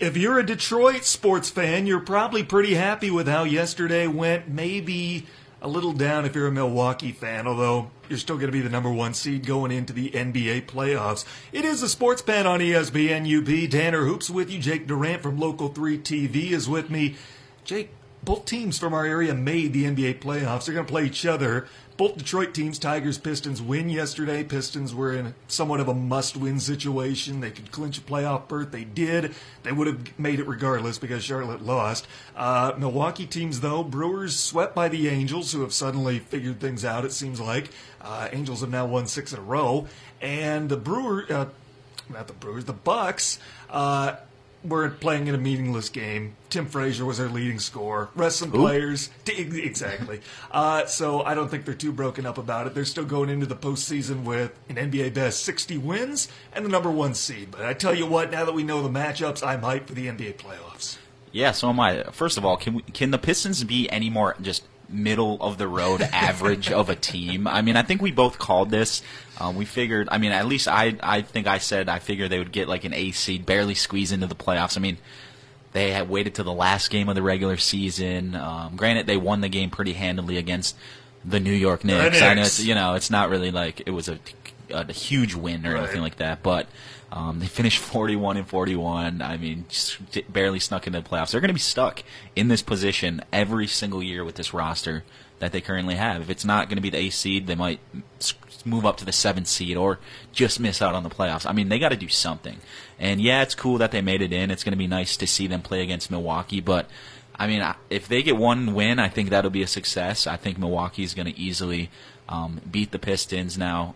If you're a Detroit sports fan, you're probably pretty happy with how yesterday went. Maybe a little down if you're a Milwaukee fan, although you're still going to be the number one seed going into the NBA playoffs. It is the Sports Pen on ESPN UP. Tanner Hoops with you. Jake Durant from Local 3 TV is with me. Jake, both teams from our area made the NBA playoffs. They're going to play each other both Detroit teams, Tigers, Pistons, win yesterday. Pistons were in somewhat of a must-win situation. They could clinch a playoff berth. They did. They would have made it regardless because Charlotte lost. Uh, Milwaukee teams, though, Brewers swept by the Angels, who have suddenly figured things out. It seems like uh, Angels have now won six in a row, and the Brewer, uh, not the Brewers, the Bucks. Uh, we're playing in a meaningless game. Tim Frazier was their leading scorer. Rest some players. Exactly. Uh, so I don't think they're too broken up about it. They're still going into the postseason with an NBA best 60 wins and the number one seed. But I tell you what, now that we know the matchups, I'm hyped for the NBA playoffs. Yeah, so am I. First of all, can we, can the Pistons be any more just middle of the road average of a team. I mean, I think we both called this. Um, we figured. I mean, at least I I think I said I figured they would get like an A seed, barely squeeze into the playoffs. I mean, they had waited to the last game of the regular season. Um, granted, they won the game pretty handily against the New York Knicks. Knicks. I know it's you know it's not really like it was a, a huge win or right. anything like that, but um, they finished 41 and 41. I mean, barely snuck into the playoffs. They're going to be stuck in this position every single year with this roster that they currently have. If it's not going to be the A seed, they might move up to the seventh seed or just miss out on the playoffs. I mean, they got to do something. And yeah, it's cool that they made it in. It's going to be nice to see them play against Milwaukee, but. I mean, if they get one win, I think that'll be a success. I think Milwaukee is going to easily um, beat the Pistons. Now,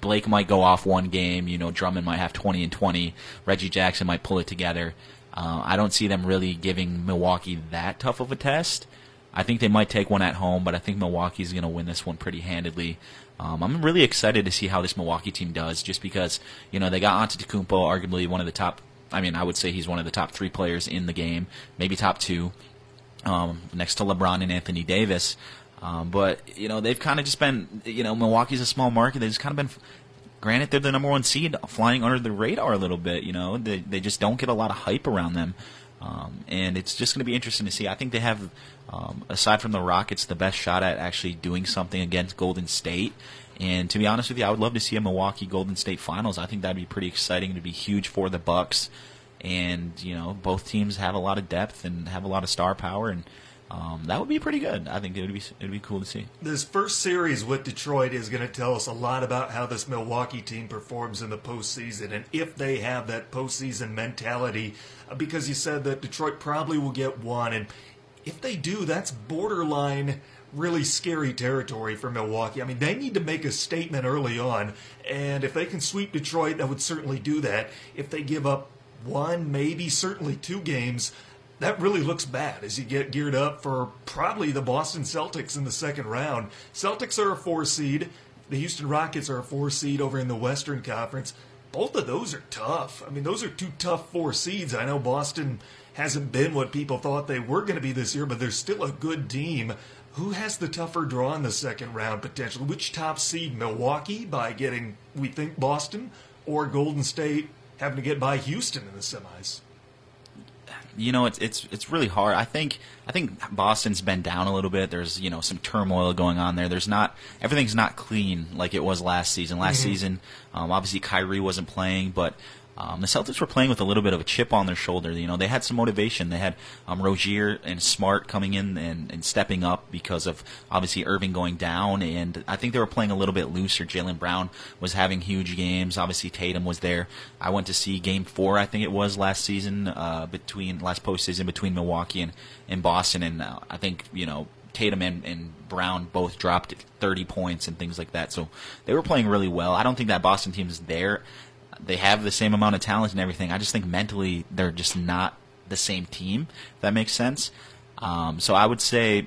Blake might go off one game. You know, Drummond might have 20 and 20. Reggie Jackson might pull it together. Uh, I don't see them really giving Milwaukee that tough of a test. I think they might take one at home, but I think Milwaukee's going to win this one pretty handedly. Um, I'm really excited to see how this Milwaukee team does, just because you know they got Antetokounmpo, arguably one of the top. I mean, I would say he's one of the top three players in the game, maybe top two, um, next to LeBron and Anthony Davis. Um, but you know they've kind of just been you know Milwaukee's a small market. They've just kind of been. Granted, they're the number one seed, flying under the radar a little bit. You know they they just don't get a lot of hype around them, um, and it's just going to be interesting to see. I think they have, um, aside from the Rockets, the best shot at actually doing something against Golden State. And to be honest with you, I would love to see a Milwaukee Golden State Finals. I think that'd be pretty exciting to be huge for the Bucks. And you know, both teams have a lot of depth and have a lot of star power, and um, that would be pretty good. I think it would be it would be cool to see. This first series with Detroit is going to tell us a lot about how this Milwaukee team performs in the postseason and if they have that postseason mentality. Uh, because you said that Detroit probably will get one, and if they do, that's borderline really scary territory for Milwaukee. I mean, they need to make a statement early on, and if they can sweep Detroit, that would certainly do that. If they give up one, maybe certainly two games that really looks bad as you get geared up for probably the Boston Celtics in the second round. Celtics are a four seed. The Houston Rockets are a four seed over in the Western Conference. Both of those are tough. I mean, those are two tough four seeds. I know Boston hasn't been what people thought they were going to be this year, but they're still a good team. Who has the tougher draw in the second round potentially? Which top seed? Milwaukee by getting, we think, Boston, or Golden State having to get by Houston in the semis? you know, it's it's it's really hard. I think I think Boston's been down a little bit. There's you know some turmoil going on there. There's not everything's not clean like it was last season. Last mm-hmm. season, um, obviously Kyrie wasn't playing, but um, the Celtics were playing with a little bit of a chip on their shoulder. You know, they had some motivation. They had um, Rozier and Smart coming in and, and stepping up because of obviously Irving going down, and I think they were playing a little bit looser. Jaylen Brown was having huge games. Obviously Tatum was there. I went to see Game Four, I think it was last season, uh, between last postseason between Milwaukee and, and Boston, and uh, I think you know Tatum and, and, Brown both dropped 30 points and things like that. So they were playing really well. I don't think that Boston team is there they have the same amount of talent and everything. I just think mentally they're just not the same team. If that makes sense. Um, so I would say,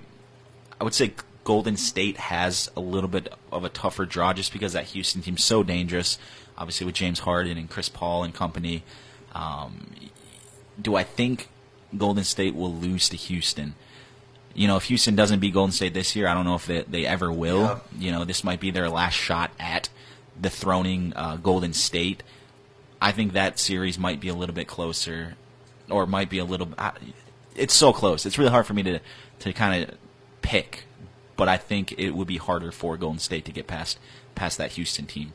I would say Golden State has a little bit of a tougher draw just because that Houston team's so dangerous. Obviously with James Harden and Chris Paul and company. Um, do I think Golden State will lose to Houston? You know, if Houston doesn't beat Golden State this year, I don't know if they, they ever will. Yeah. You know, this might be their last shot at dethroning uh, Golden State. I think that series might be a little bit closer or might be a little. It's so close. It's really hard for me to to kind of pick, but I think it would be harder for Golden State to get past past that Houston team.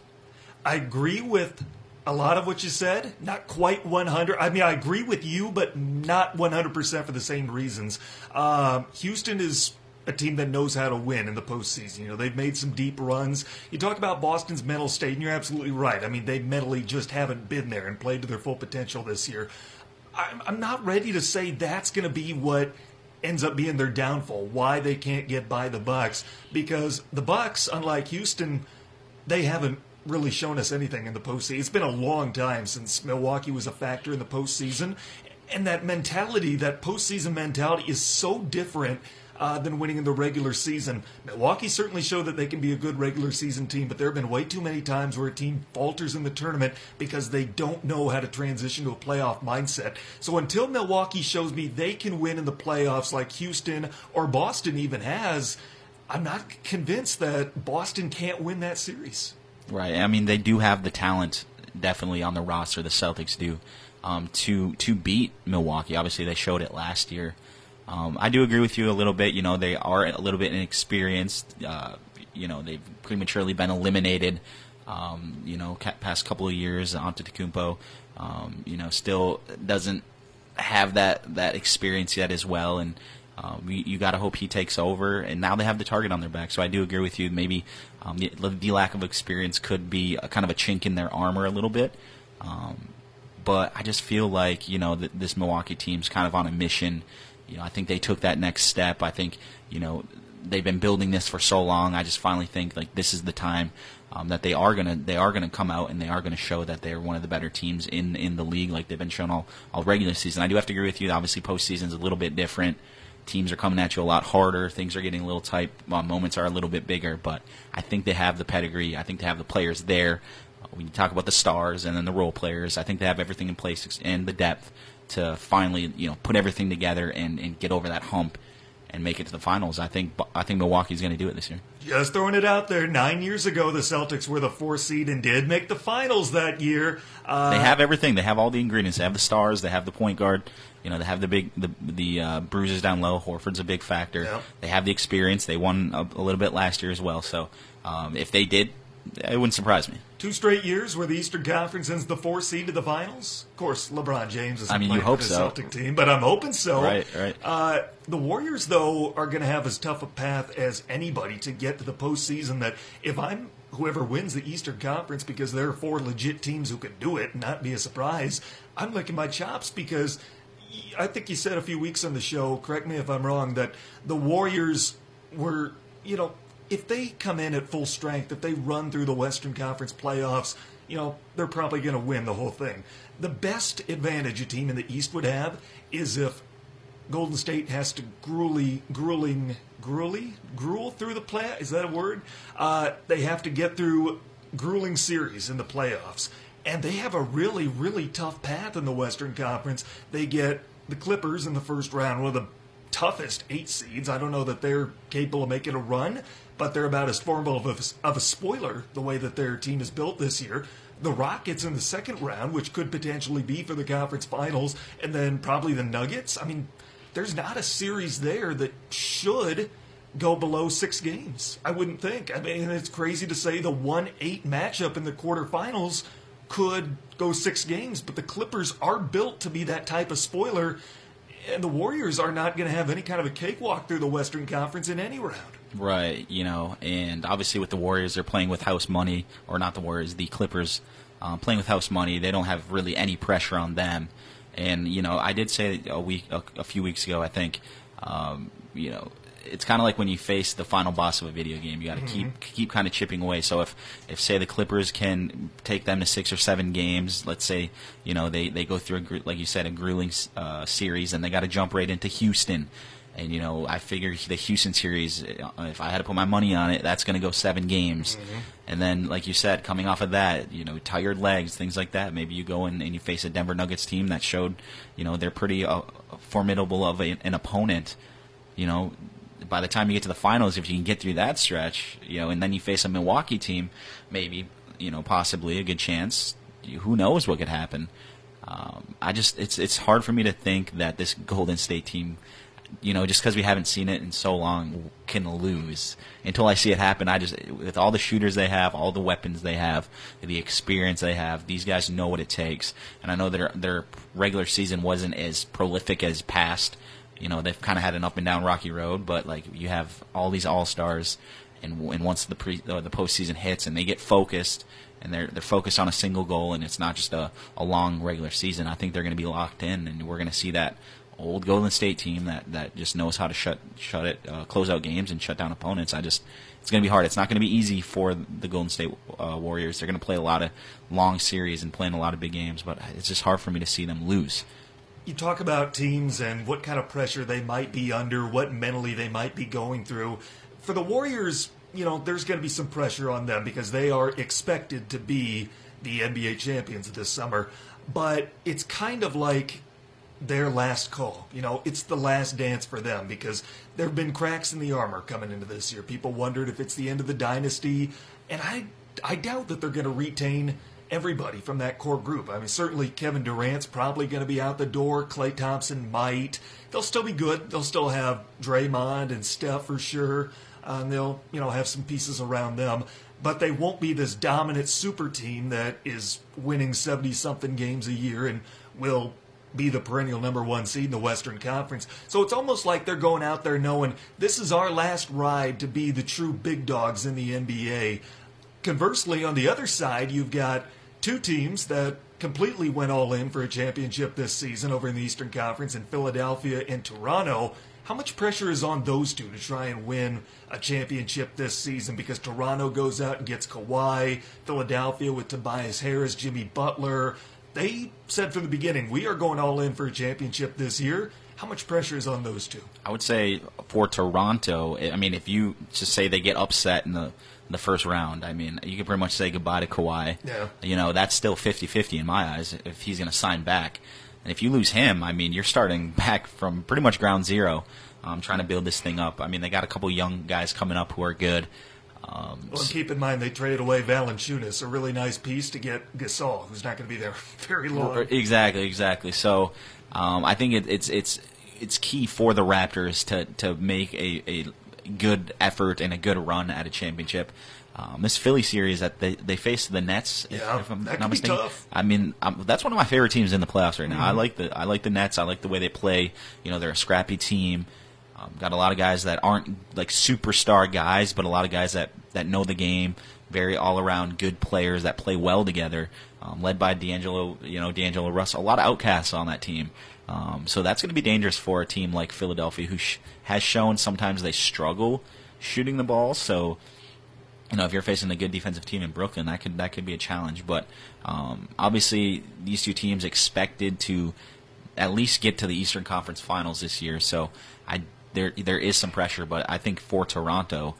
I agree with a lot of what you said. Not quite 100. I mean, I agree with you, but not 100% for the same reasons. Uh, Houston is a team that knows how to win in the postseason. You know, they've made some deep runs. You talk about Boston's mental state, and you're absolutely right. I mean, they mentally just haven't been there and played to their full potential this year. I'm not ready to say that's going to be what ends up being their downfall. Why they can't get by the Bucks because the Bucks, unlike Houston, they haven't really shown us anything in the postseason. It's been a long time since Milwaukee was a factor in the postseason, and that mentality, that postseason mentality, is so different. Uh, than winning in the regular season. Milwaukee certainly showed that they can be a good regular season team, but there have been way too many times where a team falters in the tournament because they don't know how to transition to a playoff mindset. So until Milwaukee shows me they can win in the playoffs like Houston or Boston even has, I'm not convinced that Boston can't win that series. Right. I mean, they do have the talent definitely on the roster. The Celtics do um, to to beat Milwaukee. Obviously, they showed it last year. Um, I do agree with you a little bit. You know, they are a little bit inexperienced. Uh, you know, they've prematurely been eliminated. Um, you know, past couple of years, Antetokounmpo, um, you know, still doesn't have that that experience yet as well, and um, you, you got to hope he takes over. And now they have the target on their back. So I do agree with you. Maybe um, the, the, lack of experience could be a, kind of a chink in their armor a little bit. Um, but I just feel like you know th- this Milwaukee team's kind of on a mission. You know, I think they took that next step. I think you know they've been building this for so long. I just finally think like this is the time um, that they are gonna they are gonna come out and they are gonna show that they're one of the better teams in in the league, like they've been shown all all regular season. I do have to agree with you. Obviously, postseason is a little bit different teams are coming at you a lot harder. Things are getting a little tight. Uh, moments are a little bit bigger, but I think they have the pedigree. I think they have the players there. Uh, when you talk about the stars and then the role players, I think they have everything in place and the depth to finally, you know, put everything together and, and get over that hump and make it to the finals. I think I think Milwaukee's going to do it this year. Just throwing it out there. Nine years ago, the Celtics were the four seed and did make the finals that year. Uh, they have everything. They have all the ingredients. They have the stars. They have the point guard. You know, they have the big the the uh, bruises down low. Horford's a big factor. They have the experience. They won a, a, little bit last year as well. So um, if they did, it wouldn't surprise me. Two straight years where the Eastern Conference sends the four seed to the finals. Of course, LeBron James is. I mean, you hope so. Celtic team, but I'm hoping so. Right, right. Uh, the Warriors, though, are going to have as tough a path as anybody to get to the postseason. That if I'm whoever wins the Eastern Conference, because there are four legit teams who can do it, and not be a surprise, I'm licking my chops because I think you said a few weeks on the show, correct me if I'm wrong, that the Warriors were, you know, if they come in at full strength, if they run through the Western Conference playoffs, you know, they're probably going to win the whole thing. The best advantage a team in the East would have is if Golden State has to grueling, grueling, gruely, gruel through the play. Is that a word? Uh, they have to get through grueling series in the playoffs and they have a really, really tough path in the Western Conference. They get the Clippers in the first round, one of the toughest eight seeds. I don't know that they're capable of making a run, but they're about as formidable of a, of a spoiler the way that their team is built this year. The Rockets in the second round, which could potentially be for the conference finals, and then probably the Nuggets. I mean, there's not a series there that should go below six games. I wouldn't think. I mean, it's crazy to say the 1 8 matchup in the quarterfinals could go six games, but the Clippers are built to be that type of spoiler, and the Warriors are not going to have any kind of a cakewalk through the Western Conference in any round. Right, you know, and obviously with the Warriors, they're playing with house money, or not the Warriors, the Clippers um, playing with house money. They don't have really any pressure on them. And you know, I did say a week, a, a few weeks ago, I think, um, you know, it's kind of like when you face the final boss of a video game. You got to mm-hmm. keep keep kind of chipping away. So if if say the Clippers can take them to six or seven games, let's say you know they they go through a, like you said a grueling uh, series, and they got to jump right into Houston. And you know, I figure the Houston series, uh, if I had to put my money on it, that's going to go seven games. Mm-hmm. And then, like you said, coming off of that, you know, tired legs, things like that. Maybe you go in and you face a Denver Nuggets team that showed, you know, they're pretty uh, formidable of a, an opponent. You know, by the time you get to the finals, if you can get through that stretch, you know, and then you face a Milwaukee team, maybe, you know, possibly a good chance. Who knows what could happen? Um, I just it's it's hard for me to think that this Golden State team, you know, just because we haven't seen it in so long, can lose. Until I see it happen, I just with all the shooters they have, all the weapons they have, the experience they have, these guys know what it takes. And I know their their regular season wasn't as prolific as past. You know, they've kind of had an up and down rocky road, but like you have all these all stars, and and once the pre uh, the postseason hits and they get focused and they're they're focused on a single goal and it's not just a, a long regular season. I think they're going to be locked in and we're going to see that old Golden State team that, that just knows how to shut shut it, uh, close out games and shut down opponents. I just it's going to be hard. It's not going to be easy for the Golden State uh, Warriors. They're going to play a lot of long series and play in a lot of big games, but it's just hard for me to see them lose. You talk about teams and what kind of pressure they might be under, what mentally they might be going through. For the Warriors, you know, there's going to be some pressure on them because they are expected to be the NBA champions this summer. But it's kind of like their last call. You know, it's the last dance for them because there have been cracks in the armor coming into this year. People wondered if it's the end of the dynasty, and I I doubt that they're going to retain everybody from that core group. I mean, certainly Kevin Durant's probably going to be out the door. Klay Thompson might. They'll still be good. They'll still have Draymond and Steph for sure uh, and they'll you know have some pieces around them. But they won't be this dominant super team that is winning seventy something games a year and will be the perennial number one seed in the Western Conference. So it's almost like they're going out there knowing this is our last ride to be the true big dogs in the NBA. Conversely, on the other side, you've got two teams that completely went all in for a championship this season over in the Eastern Conference in Philadelphia and Toronto. How much pressure is on those two to try and win a championship this season? Because Toronto goes out and gets Kawhi, Philadelphia with Tobias Harris, Jimmy Butler. They said from the beginning, we are going all in for a championship this year. How much pressure is on those two? I would say for Toronto, I mean, if you just say they get upset in the the first round, I mean, you can pretty much say goodbye to Kawhi. Yeah. You know, that's still 50-50 in my eyes if he's going to sign back. And if you lose him, I mean, you're starting back from pretty much ground zero, um, trying to build this thing up. I mean, they got a couple young guys coming up who are good. Um, well, keep in mind they traded away Valanciunas, a really nice piece to get Gasol, who's not going to be there very long. Exactly, exactly. So um, I think it, it's it's it's key for the Raptors to to make a, a good effort and a good run at a championship. Um, this Philly series that they they face the Nets. Yeah, if, if I'm that not mistaken. tough. I mean, um, that's one of my favorite teams in the playoffs right now. Mm-hmm. I like the I like the Nets. I like the way they play. You know, they're a scrappy team. Um, got a lot of guys that aren't like superstar guys, but a lot of guys that that know the game. Very all around good players that play well together. Um, led by D'Angelo, you know D'Angelo Russell. A lot of outcasts on that team. Um, so that's going to be dangerous for a team like Philadelphia, who sh- has shown sometimes they struggle shooting the ball. So you know, if you're facing a good defensive team in Brooklyn, that could that could be a challenge. But um, obviously, these two teams expected to at least get to the Eastern Conference Finals this year. So I there there is some pressure, but I think for Toronto,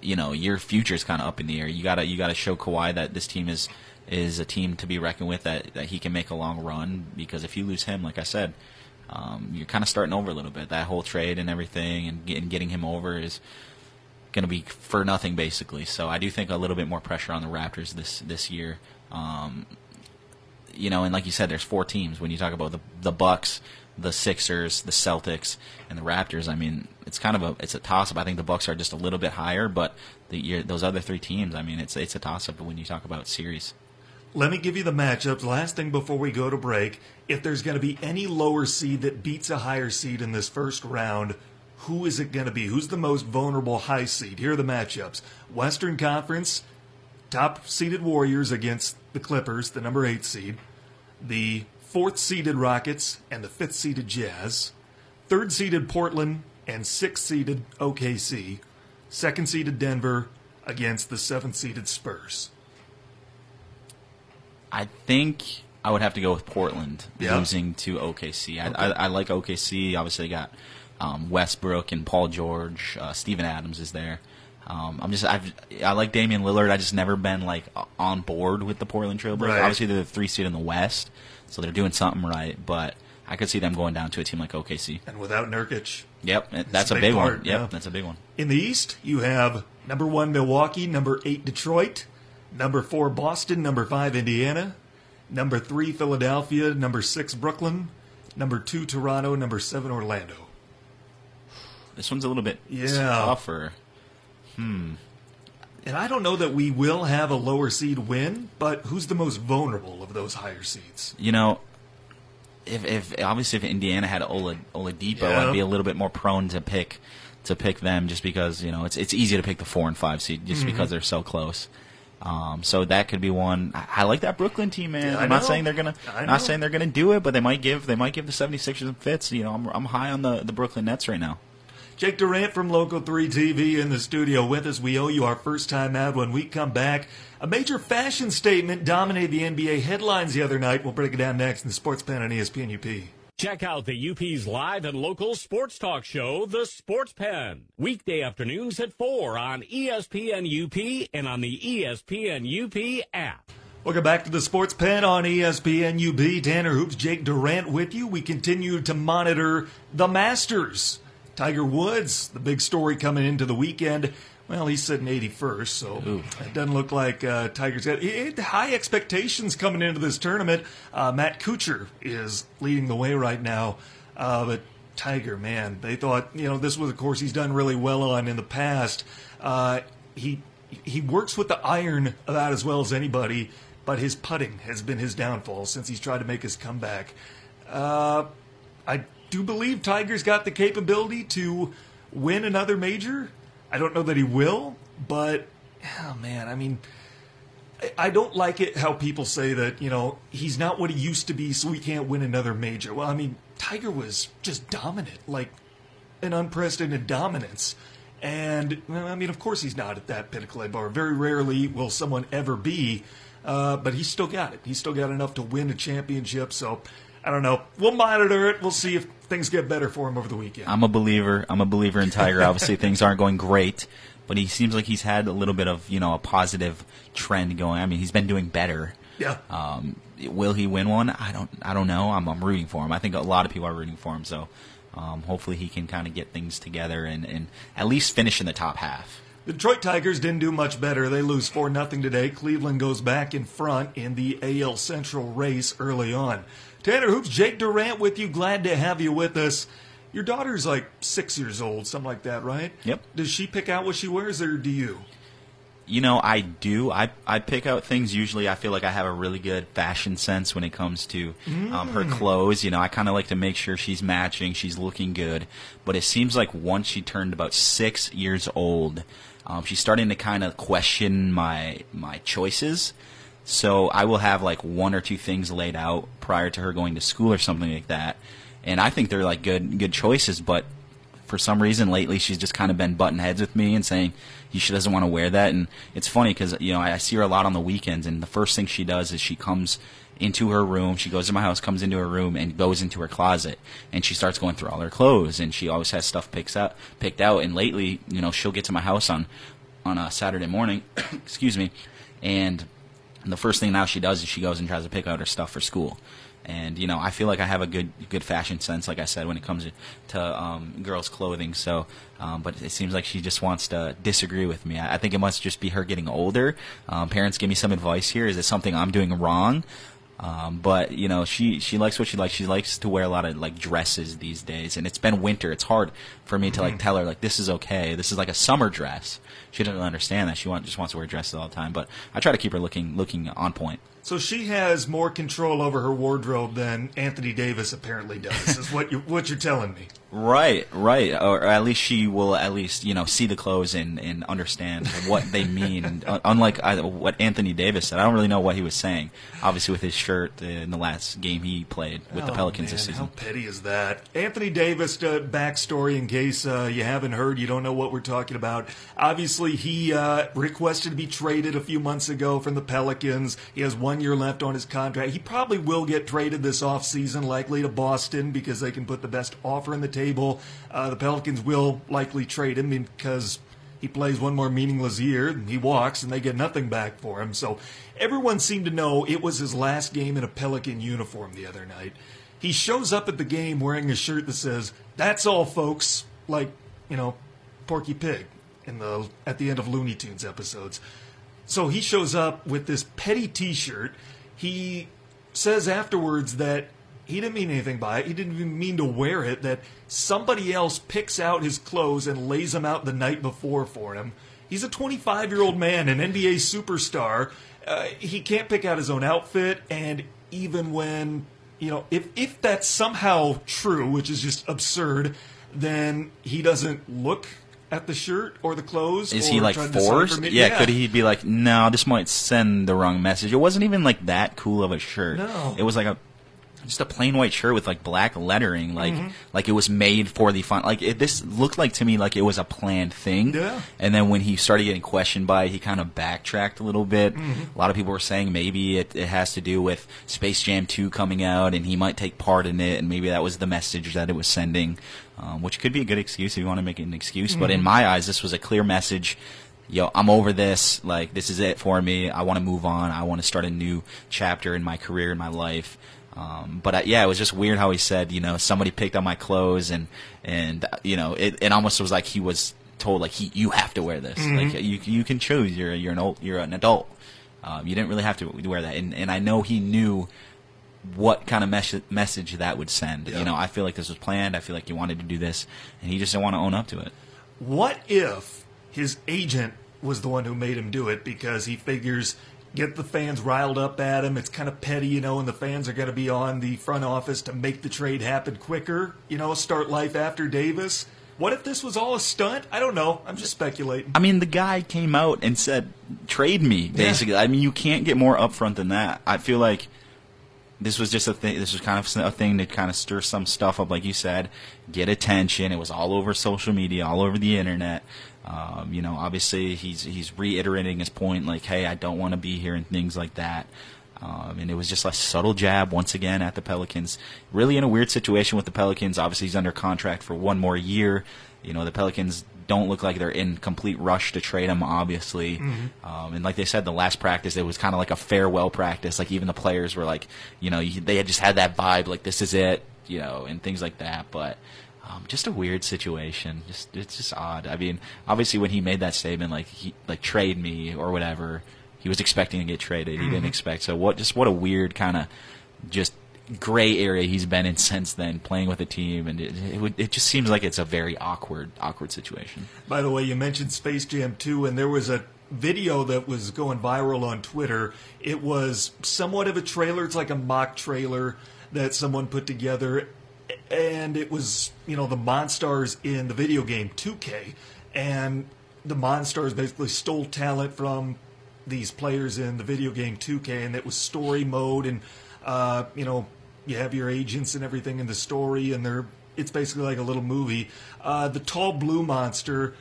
you know, your future is kind of up in the air. You gotta you gotta show Kawhi that this team is is a team to be reckoned with. That that he can make a long run. Because if you lose him, like I said. Um, you're kind of starting over a little bit. That whole trade and everything, and getting, getting him over is going to be for nothing basically. So I do think a little bit more pressure on the Raptors this this year. Um, you know, and like you said, there's four teams when you talk about the the Bucks, the Sixers, the Celtics, and the Raptors. I mean, it's kind of a it's a toss up. I think the Bucks are just a little bit higher, but the those other three teams, I mean, it's it's a toss up when you talk about series. Let me give you the matchups. Last thing before we go to break. If there's going to be any lower seed that beats a higher seed in this first round, who is it going to be? Who's the most vulnerable high seed? Here are the matchups Western Conference, top seeded Warriors against the Clippers, the number eight seed, the fourth seeded Rockets, and the fifth seeded Jazz, third seeded Portland, and sixth seeded OKC, second seeded Denver against the seventh seeded Spurs. I think I would have to go with Portland Yeah. losing to OKC. I, I, I like OKC. Obviously, they got um, Westbrook and Paul George. Uh, Steven Adams is there. Um, I'm just I've, I like Damian Lillard. I just never been like on board with the Portland Trailblazers. Right. Obviously, they're the three seed in the West, so they're doing something right. But I could see them going down to a team like OKC. And without Nurkic, Yep, that's a a big big, part, one. Yep, yeah. that's a big one. In the East, you have number one Milwaukee, number eight Detroit, number four Boston, number five Indiana, number three Philadelphia, number six Brooklyn, number two Toronto, number seven Orlando. This one's a little bit Yeah. tougher. Hmm. And I don't know that we will have a lower seed win, but who's the most vulnerable of those higher seeds? You know, if, if obviously if Indiana had Ola, Oladipo, Yeah. I'd be a little bit more prone to pick to pick them just because you know it's it's easy to pick the four and five seed just Mm-hmm. because they're so close. Um, so that could be one. I, I like that Brooklyn team, man. Yeah, I'm not saying they're gonna not saying they're gonna do it, but they might give they might give the 76ers and fits. You know, I'm I'm high on the the Brooklyn Nets right now. Jake Durant from Local 3 TV in the studio with us. We owe you our first time out when we come back. A major fashion statement dominated the NBA headlines the other night. We'll break it down next in the Sports Pen on ESPN UP. Check out the UP's live and local sports talk show, The Sports Pen. Weekday afternoons at 4 on ESPN UP and on the ESPN UP app. Welcome back to the Sports Pen on ESPN UP. Tanner Hoops, Jake Durant with you. We continue to monitor the Masters. Tiger Woods, the big story coming into the weekend. Well, he's sitting 81st, so it doesn't look like uh, Tiger's got he had high expectations coming into this tournament. Uh, Matt Kuchar is leading the way right now, uh, but Tiger, man, they thought you know this was a course he's done really well on in the past. Uh, he he works with the iron about as well as anybody, but his putting has been his downfall since he's tried to make his comeback. Uh, I do believe Tiger's got the capability to win another major. I don't know that he will, but oh man, I mean, I- don't like it how people say that you know he's not what he used to be, so he can't win another major. Well, I mean, Tiger was just dominant, like an unprecedented dominance. And well, I mean, of course, he's not at that pinnacle bar. Very rarely will someone ever be, uh, but he's still got it. He's still got enough to win a championship. So I don't know. We'll monitor it. We'll see if things get better for him over the weekend. I'm a believer. I'm a believer in Tiger. Obviously, things aren't going great, but he seems like he's had a little bit of you know a positive trend going. I mean, he's been doing better. yeah. Um, will he win one? I don't. I don't know. I'm, I'm rooting for him. I think a lot of people are rooting for him. So um, hopefully he can kind of get things together and, and at least finish in the top half. The Detroit Tigers didn't do much better. They lose 4 0 today. Cleveland goes back in front in the AL Central race early on. Tanner Hoops, Jake Durant with you. Glad to have you with us. Your daughter's like six years old, something like that, right? Yep. Does she pick out what she wears, or do you? You know, I do. I I pick out things. Usually, I feel like I have a really good fashion sense when it comes to um, her clothes. You know, I kind of like to make sure she's matching, she's looking good. But it seems like once she turned about six years old, um, she's starting to kind of question my my choices. So I will have like one or two things laid out prior to her going to school or something like that, and I think they're like good good choices. But for some reason lately she's just kind of been butting heads with me and saying she doesn't want to wear that and it's funny because you know I, see her a lot on the weekends and the first thing she does is she comes into her room she goes to my house comes into her room and goes into her closet and she starts going through all her clothes and she always has stuff picks up picked out and lately you know she'll get to my house on on a saturday morning excuse me and the first thing now she does is she goes and tries to pick out her stuff for school and you know I feel like I have a good good fashion sense, like I said, when it comes to um, girls' clothing. So, um, but it seems like she just wants to disagree with me. I, I think it must just be her getting older. Um, parents, give me some advice here. Is it something I'm doing wrong? Um, but you know, she she likes what she likes. She likes to wear a lot of like dresses these days, and it's been winter. It's hard for me to like tell her like this is okay. This is like a summer dress. She doesn't understand that. She want, just wants to wear dresses all the time. But I try to keep her looking looking on point. So she has more control over her wardrobe than Anthony Davis apparently does. is what you what you're telling me? Right, right, or at least she will at least you know see the clothes and, and understand what they mean. Uh, unlike I, what Anthony Davis said, I don't really know what he was saying. Obviously, with his shirt in the last game he played with the Oh, Pelicans man, this season. How petty is that? Anthony Davis uh, backstory, in case uh, you haven't heard, you don't know what we're talking about. Obviously, he uh, requested to be traded a few months ago from the Pelicans. He has one year left on his contract. He probably will get traded this offseason, likely to Boston, because they can put the best offer on the table. Uh, the Pelicans will likely trade him because he plays one more meaningless year, and he walks, and they get nothing back for him. So everyone seemed to know it was his last game in a Pelican uniform the other night. He shows up at the game wearing a shirt that says, That's all, folks, like, you know, Porky Pig in the at the end of Looney Tunes episodes. So he shows up with this petty t shirt. He says afterwards that he didn't mean anything by it. He didn't even mean to wear it. That somebody else picks out his clothes and lays them out the night before for him. He's a 25 year old man, an NBA superstar. Uh, he can't pick out his own outfit, and even when you know, if if that's somehow true, which is just absurd, then he doesn't look at the shirt or the clothes. Is or he like try to decipher forced? me- Yeah, could he be like, no, this might send the wrong message? It wasn't even like that cool of a shirt. No. it was like a just a plain white shirt with like black lettering, like Mm-hmm. like it was made for the fun. Like it, this looked like to me like it was a planned thing. Yeah. And then when he started getting questioned by, it, he kind of backtracked a little bit. Mm-hmm. A lot of people were saying maybe it, it has to do with Space Jam 2 coming out, and he might take part in it, and maybe that was the message that it was sending, um, which could be a good excuse if you want to make it an excuse. But in my eyes, this was a clear message. Yo, I'm over this. Like, this is it for me. I want to move on. I want to start a new chapter in my career, in my life. Um, but uh, yeah, it was just weird how he said, you know, somebody picked up my clothes, and and uh, you know, it, it almost was like he was told like he you have to wear this. Like you you can choose. You're you're an old you're an adult. Um, you didn't really have to wear that, and and I know he knew what kind of mes- message that would send. Yeah. You know, I feel like this was planned. I feel like he wanted to do this, and he just didn't want to own up to it. What if his agent was the one who made him do it because he figures get the fans riled up at him. It's kind of petty, you know, and the fans are going to be on the front office to make the trade happen quicker, you know, start life after Davis. What if this was all a stunt? I don't know. I'm just speculating. I mean, the guy came out and said, "Trade me." Basically, I mean, you can't get more upfront than that. I feel like this was just a thing. This was kind of a thing to kind of stir some stuff up, like you said, get attention. It was all over social media, all over the internet. Um, you know, obviously he's he's reiterating his point, like, "Hey, I don't want to be here," and things like that. Um, and it was just a subtle jab once again at the Pelicans. Really in a weird situation with the Pelicans. Obviously, he's under contract for one more year. You know, the Pelicans don't look like they're in complete rush to trade him, obviously. Um, and like they said, the last practice, it was kind of like a farewell practice. Like even the players were like, you know, they had just had that vibe, like this is it, you know, and things like that. But um, just a weird situation. Just it's just odd. I mean, obviously when he made that statement, like he like trade me or whatever, he was expecting to get traded. He didn't expect. So what? Just what a weird kind of just gray area he's been in since then, playing with a team, and it, it, would, it just seems like it's a very awkward, awkward situation. By the way, you mentioned Space Jam 2, and there was a video that was going viral on Twitter. It was somewhat of a trailer. It's like a mock trailer that someone put together, and it was, you know, the Monstars in the video game 2K. And the Monstars basically stole talent from these players in the video game 2K, and it was story mode, and, uh, you know, you have your agents and everything in the story, and they're it's basically like a little movie. Uh, the tall blue monster,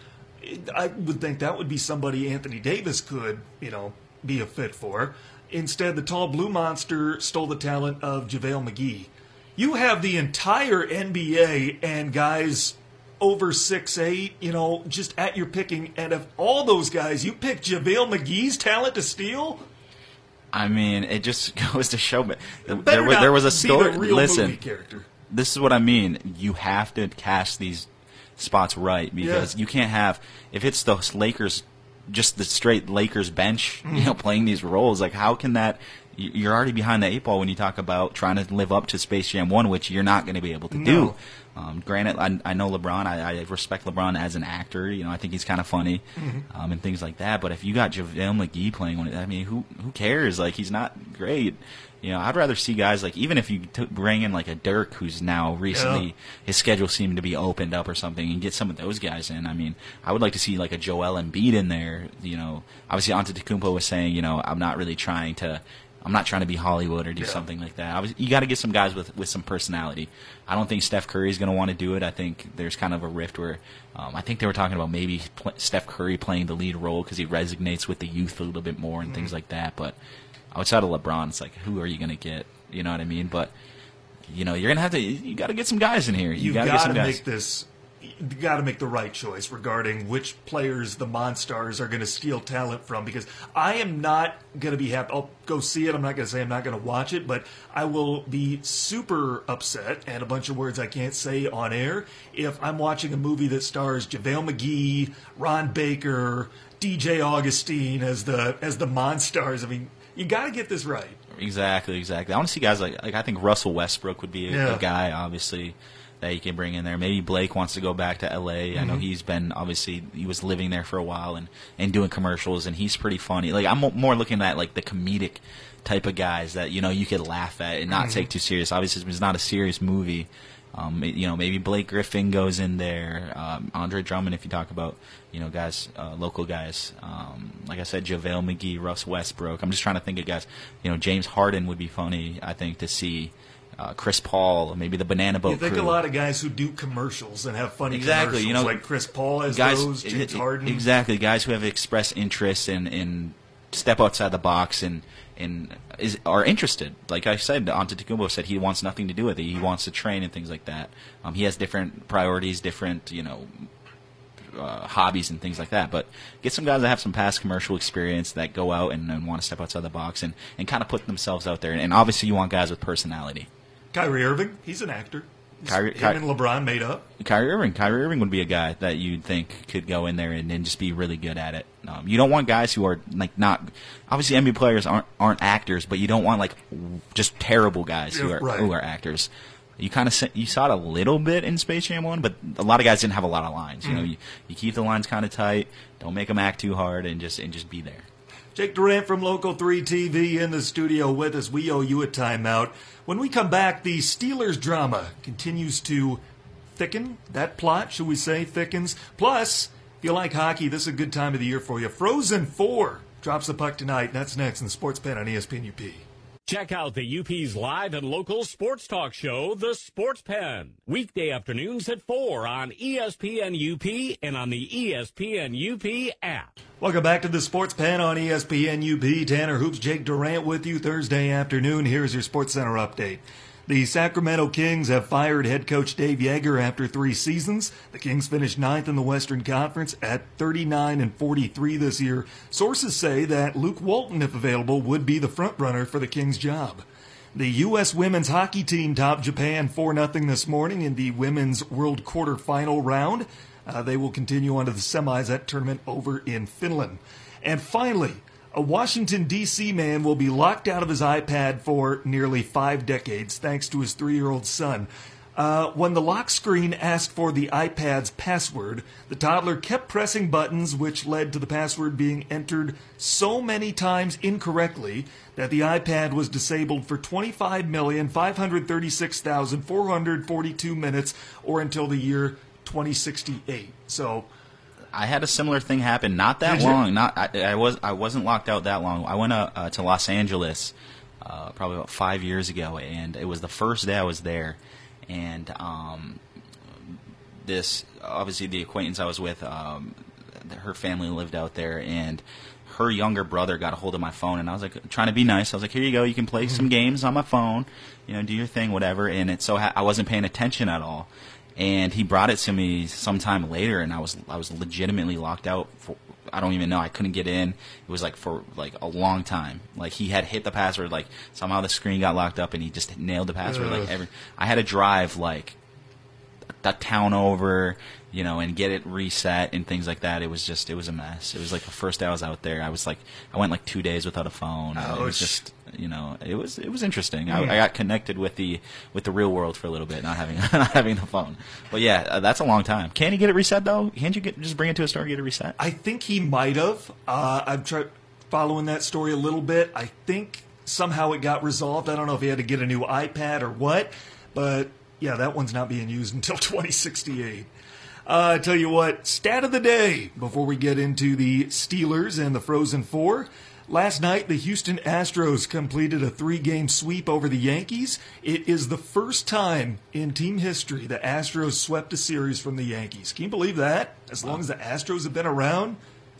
I would think that would be somebody Anthony Davis could, you know, be a fit for. Instead, the tall blue monster stole the talent of JaVale McGee. You have the entire NBA and guys over six eight, you know, just at your picking, and of all those guys, you pick JaVale McGee's talent to steal? I mean, it just goes to show. But there, was, there was a story. the Listen, character. this is what I mean. You have to cast these spots right because Yeah. you can't have if it's the Lakers, just the straight Lakers bench, you mm-hmm. know, playing these roles. Like, how can that? You- You're already behind the eight ball when you talk about trying to live up to Space Jam One, which you're not going to be able to do. Um, granted, I, I know LeBron. I, I respect LeBron as an actor. You know, I think he's kind of funny um, and things like that. But if you got JaVale McGee playing one, I mean, who who cares? Like, he's not great. You know, I'd rather see guys like even if you t- bring in like a Dirk, who's now recently Yeah. his schedule seemed to be opened up or something, and get some of those guys in. I mean, I would like to see like a Joel Embiid in there. You know, obviously Antetokounmpo was saying, you know, I'm not really trying to. I'm not trying to be Hollywood or do Yeah. something like that. Obviously, you got to get some guys with, with some personality. I don't think Steph Curry is going to want to do it. I think there's kind of a rift where um, I think they were talking about maybe pl- Steph Curry playing the lead role because he resonates with the youth a little bit more and things like that. But outside of LeBron, it's like who are you going to get? You know what I mean? But you know, you're gonna have to. You got to get some guys in here. You to got to make this. You got to make the right choice regarding which players the Monstars are going to steal talent from. Because I am not going to be happy. I'll go see it. I'm not going to say I'm not going to watch it, but I will be super upset and a bunch of words I can't say on air if I'm watching a movie that stars JaVale McGee, Ron Baker, DJ Augustin as the as the Monstars. I mean, you got to get this right. Exactly, exactly. I want to see guys like like I think Russell Westbrook would be a, Yeah. a guy, obviously, that you can bring in there. Maybe Blake wants to go back to L.A. I know he's been obviously he was living there for a while and and doing commercials, and he's pretty funny. Like I'm more looking at like the comedic type of guys that you know you could laugh at and not take too serious. Obviously, it's not a serious movie. Um, you know, maybe Blake Griffin goes in there. Um, Andre Drummond, if you talk about, you know, guys, uh, local guys. Um, like I said, JaVale McGee, Russ Westbrook. I'm just trying to think of guys. You know, James Harden would be funny, I think, to see. Uh, Chris Paul, maybe the Banana Boat You think Crew. a lot of guys who do commercials and have funny Exactly, you commercials, know, like Chris Paul has guys, those, James Harden. exactly, guys who have expressed interest in, in step outside the box and and is are interested. Like I said, Antetokounmpo said he wants nothing to do with it. He wants to train and things like that. Um, he has different priorities, different you know uh, hobbies and things like that. But get some guys that have some past commercial experience that go out and, and want to step outside the box and, and kind of put themselves out there. And, obviously, you want guys with personality. Kyrie Irving, he's an actor. Kyrie- him Ky- and LeBron made up. Kyrie Irving. Kyrie Irving would be a guy that you'd think could go in there and, and just be really good at it. Um, you don't want guys who are like not obviously NBA players aren't aren't actors, but you don't want like just terrible guys who are right. who are actors. You kind of you saw it a little bit in Space Jam One, but a lot of guys didn't have a lot of lines. You know, you, you keep the lines kind of tight. Don't make them act too hard, and just and just be there. Jake Durant from Local 3 TV in the studio with us. We owe you a timeout. When we come back, the Steelers drama continues to thicken. That plot, should we say, thickens. Plus, if you like hockey, this is a good time of the year for you. Frozen 4 drops the puck tonight. That's next in the Sports Pen on ESPN UP. Check out the UP's live and local sports talk show, The Sports Pen. Weekday afternoons at 4 on ESPN UP and on the ESPN UP app. Welcome back to the Sports Pen on ESPN UP. Tanner Hoops, Jake Durant with you Thursday afternoon. Here's your Sports Center update. The Sacramento Kings have fired head coach Dave Joerger after three seasons. The Kings finished ninth in the Western Conference at 39 and 43 this year. Sources say that Luke Walton, if available, would be the frontrunner for the Kings' job. The U.S. women's hockey team topped Japan 4 0 this morning in the women's World Quarterfinal round. Uh, they will continue on to the semis at tournament over in Finland. And finally, a Washington, D.C. man will be locked out of his iPad for nearly five decades thanks to his three year old son. Uh, when the lock screen asked for the iPad's password, the toddler kept pressing buttons, which led to the password being entered so many times incorrectly that the iPad was disabled for 25,536,442 minutes or until the year 2068. So, I had a similar thing happen. Not that Did you? long. Not I, I was I wasn't locked out that long. I went uh, uh, to Los Angeles uh, probably about five years ago, and it was the first day I was there. And um, this obviously the acquaintance I was with, um, her family lived out there, and her younger brother got a hold of my phone, and I was like trying to be nice. I was like, "Here you go. You can play some games on my phone. You know, do your thing, whatever." And it so ha- I wasn't paying attention at all and he brought it to me sometime later and I was I was legitimately locked out for I don't even know I couldn't get in. It was like for like a long time. Like he had hit the password like somehow the screen got locked up and he just nailed the password Ugh. like every I had to drive like the town over you know and get it reset and things like that. It was just it was a mess. It was like the first day I was out there I was like I went like 2 days without a phone. And it was just you know it was it was interesting I, I got connected with the with the real world for a little bit not having not having the phone but yeah uh, that's a long time can he get it reset though can't you get just bring it to a store and get it reset I think he might have. Uh, I'm following that story a little bit. I think somehow it got resolved. I don't know if he had to get a new iPad or what, but yeah, that one's not being used until 2068. Uh, I tell you what, stat of the day before we get into the Steelers and the Frozen Four. Last night, the Houston Astros completed a three game sweep over the Yankees. It is the first time in team history the Astros swept a series from the Yankees. Can you believe that? As long as the Astros have been around,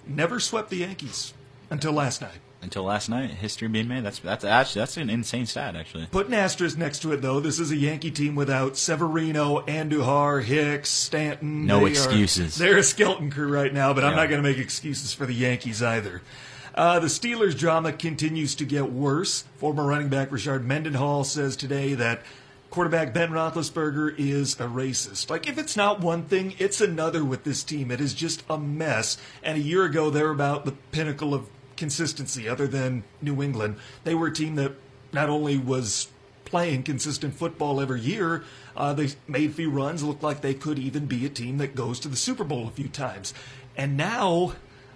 never swept the Yankees until last night. until last night history being made that's that's actually that's an insane stat actually Put an asterisk next to it, though. This is a Yankee team without Severino, Andujar, Hicks, Stanton. No They are- excuses. they're a skeleton crew right now, but I'm not going to make excuses for the Yankees either. Uh, the Steelers' drama continues to get worse. Former running back Rashard Mendenhall says today that quarterback Ben Roethlisberger is a racist. Like, if it's not one thing, it's another with this team. It is just a mess. And a year ago, they were about the pinnacle of consistency, other than New England. They were a team that not only was playing consistent football every year, uh, they made a few runs, looked like they could even be a team that goes to the Super Bowl a few times. And now,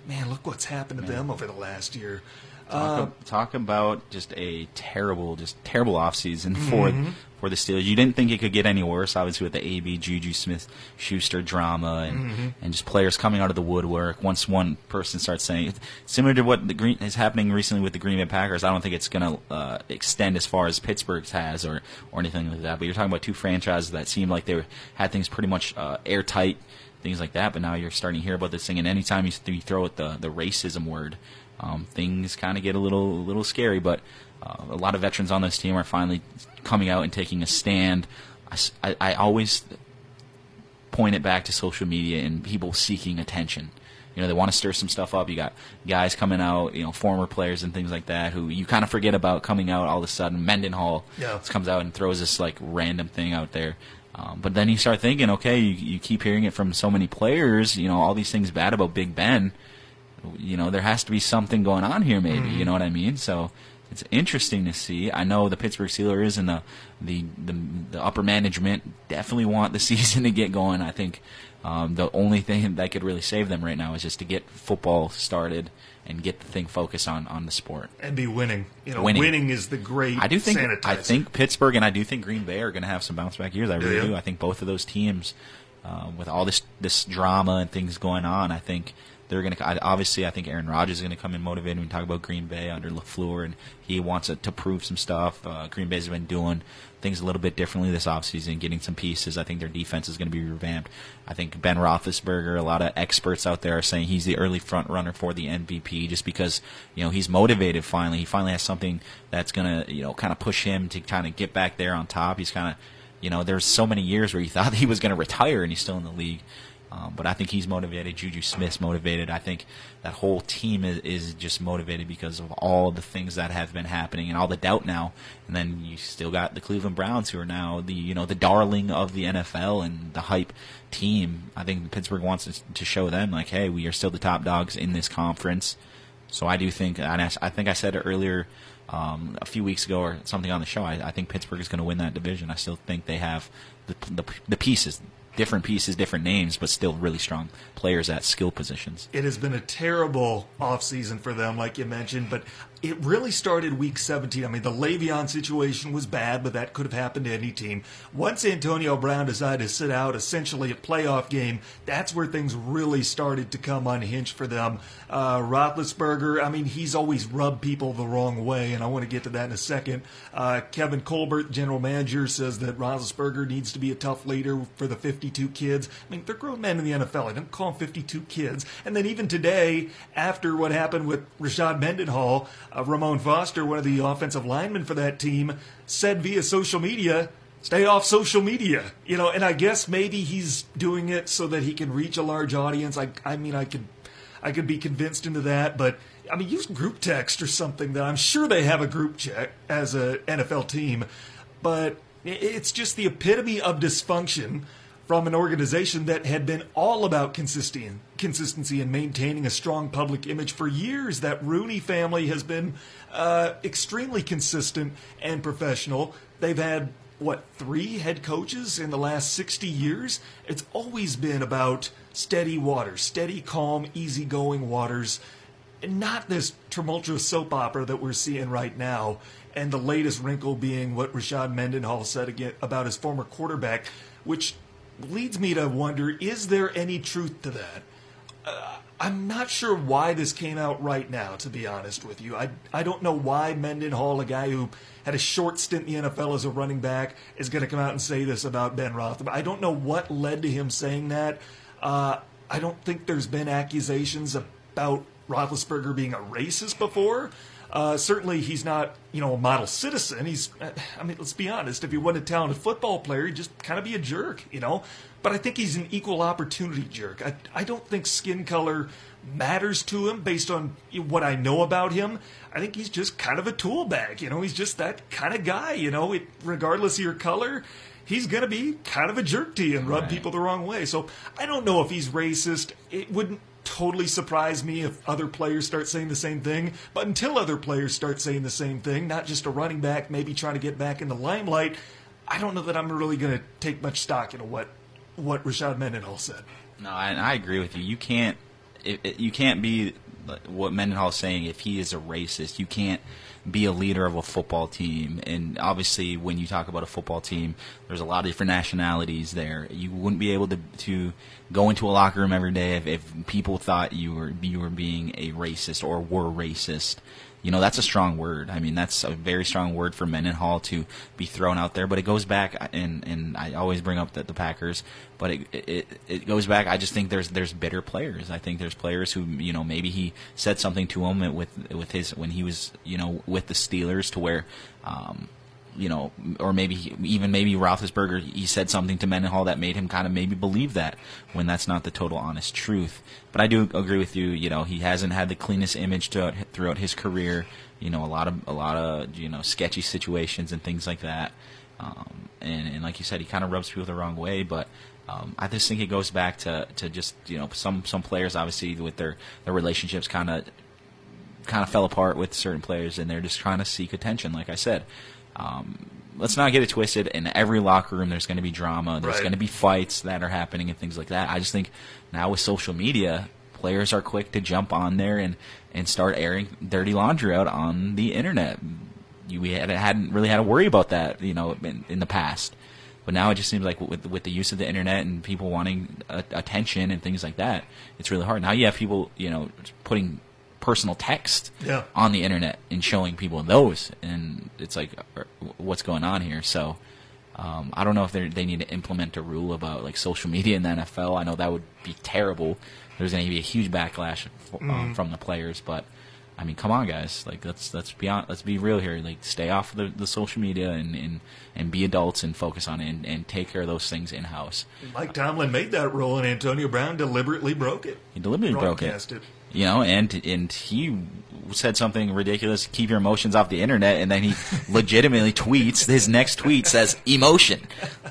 man, look what's happened to them over the last year. Talk, uh, talk, about just a terrible, just terrible offseason for mm-hmm. for the Steelers. You didn't think it could get any worse, obviously, with the AB Juju Smith Schuster drama and mm-hmm. and just players coming out of the woodwork. Once one person starts saying similar to what the green is happening recently with the Green Bay Packers, I don't think it's going to uh, extend as far as Pittsburgh's has or or anything like that. But you're talking about two franchises that seemed like they had things pretty much uh, airtight, things like that. But now you're starting to hear about this thing, and anytime you, th- you throw it the the racism word um, things kind of get a little a little scary. But uh, a lot of veterans on this team are finally coming out and taking a stand. I, I, I always point it back to social media and people seeking attention. You know, they want to stir some stuff up. You got guys coming out, you know, former players and things like that who you kind of forget about coming out all of a sudden. Mendenhall yeah. comes out and throws this like random thing out there. Um, but then you start thinking, okay, you, you keep hearing it from so many players, you know, all these things bad about Big Ben you know, there has to be something going on here, maybe. Mm-hmm. You know what I mean? So it's interesting to see. I know the Pittsburgh Steelers and the, the the, the upper management definitely want the season to get going. I think um, the only thing that could really save them right now is just to get football started and get the thing focused on on the sport and be winning. You know, winning, winning is the great. I do think. Sanitizer. I think Pittsburgh and I do think Green Bay are going to have some bounce back years. I really yeah. do. I think both of those teams, uh, with all this this drama and things going on, I think they're going to obviously. I think Aaron Rodgers is going to come in motivated. We talk about Green Bay under Lafleur, and he wants to, to prove some stuff. Uh, Green Bay's been doing things a little bit differently this offseason, getting some pieces. I think their defense is going to be revamped. I think Ben Roethlisberger, a lot of experts out there are saying he's the early front runner for the MVP, just because you know he's motivated. Finally, he finally has something that's going to you know kind of push him to kind of get back there on top. He's kind of you know, there's so many years where he thought he was going to retire and he's still in the league. Um, but I think he's motivated. Juju Smith's motivated. I think that whole team is, is just motivated because of all the things that have been happening and all the doubt now. And then you still got the Cleveland Browns, who are now the you know the darling of the NFL and the hype team. I think Pittsburgh wants to, to show them like, hey, we are still the top dogs in this conference. So I do think, and I, I think I said it earlier um, a few weeks ago or something on the show. I, I think Pittsburgh is going to win that division. I still think they have the, the, the pieces, different pieces, different names, but still really strong players at skill positions. It has been a terrible offseason for them, like you mentioned, but it really started week 17. I mean, the Le'Veon situation was bad, but that could have happened to any team. Once Antonio Brown decided to sit out essentially a playoff game, that's where things really started to come unhinged for them. Uh, Roethlisberger, I mean, he's always rubbed people the wrong way, and I want to get to that in a second. Uh, Kevin Colbert, general manager, says that Roethlisberger needs to be a tough leader for the 52 kids. I mean, they're grown men in the NFL. I don't call them 52 kids. And then even today, after what happened with Rashard Mendenhall, uh, Ramon Foster, one of the offensive linemen for that team, said via social media, stay off social media. You know, and I guess maybe he's doing it so that he can reach a large audience. I, I mean, I could, I could be convinced into that, but I mean, use group text or something. That I'm sure they have a group chat as a NFL team, but it's just the epitome of dysfunction from an organization that had been all about consistency, consistency and maintaining a strong public image for years. That Rooney family has been uh, extremely consistent and professional. They've had what three head coaches in the last 60 years it's always been about steady waters steady calm easygoing waters and not this tumultuous soap opera that we're seeing right now and the latest wrinkle being what Rashard Mendenhall said again about his former quarterback which leads me to wonder is there any truth to that? Uh, I'm not sure why this came out right now, to be honest with you. I, I don't know why Mendenhall, a guy who had a short stint in the NFL as a running back, is going to come out and say this about Ben Roethlisberger. I don't know what led to him saying that. Uh, I don't think there's been accusations about Roethlisberger being a racist before. Uh, certainly, he's not, you know, a model citizen. He's, I mean, let's be honest. If he wasn't a talented football player, he'd just kind of be a jerk, you know. But I think he's an equal opportunity jerk. I, I don't think skin color matters to him based on what I know about him. I think he's just kind of a tool bag, you know. He's just that kind of guy, you know. It, regardless of your color, he's going to be kind of a jerk to you and rub right. people the wrong way. So I don't know if he's racist. It wouldn't totally surprise me if other players start saying the same thing. But until other players start saying the same thing, not just a running back maybe trying to get back in the limelight, I don't know that I'm really going to take much stock into what what Rashard Mendenhall said. No, I, I agree with you. You can't it, it, you can't be what Mendenhall is saying. If he is a racist, you can't be a leader of a football team. And obviously, when you talk about a football team, there's a lot of different nationalities there. You wouldn't be able to to go into a locker room every day if, if people thought you were you were being a racist or were racist you know that's a strong word. I mean that's a very strong word for Mendenhall to be thrown out there. But it goes back, and and I always bring up the, the Packers, but it, it it goes back. I just think there's there's bitter players. I think there's players who you know maybe he said something to him with with his when he was you know with the Steelers to where. Um, you know, or maybe even maybe Roethlisberger, he said something to Mendenhall that made him kind of maybe believe that when that's not the total honest truth. But I do agree with you. You know, he hasn't had the cleanest image throughout, throughout his career. You know, a lot of a lot of you know sketchy situations and things like that. Um, and, and like you said, he kind of rubs people the wrong way. But um, I just think it goes back to, to just you know some some players obviously with their their relationships kind of kind of fell apart with certain players, and they're just trying to seek attention. Like I said, um, let's not get it twisted. In every locker room, there's going to be drama. There's Right. going to be fights that are happening and things like that. I just think now with social media, players are quick to jump on there and, and start airing dirty laundry out on the internet. You, we had, hadn't really had to worry about that, you know, in, in the past. But now it just seems like with with the use of the internet and people wanting attention and things like that, it's really hard. Now you have people, you know, putting personal text Yeah. on the internet and showing people those, and it's like, uh, what's going on here? So. Um, I don't know if they they need to implement a rule about like social media in the NFL. I know that would be terrible. There's going to be a huge backlash f- um, from the players, but I mean, come on, guys. Like let's let's be on, let's be real here. Like stay off the, the social media and, and, and be adults and focus on it and, and take care of those things in house. Mike Tomlin made that rule, and Antonio Brown deliberately broke it. He deliberately broke it. It. You know, and and he said something ridiculous. Keep your emotions off the internet, and then he legitimately tweets. His next tweet says emotion,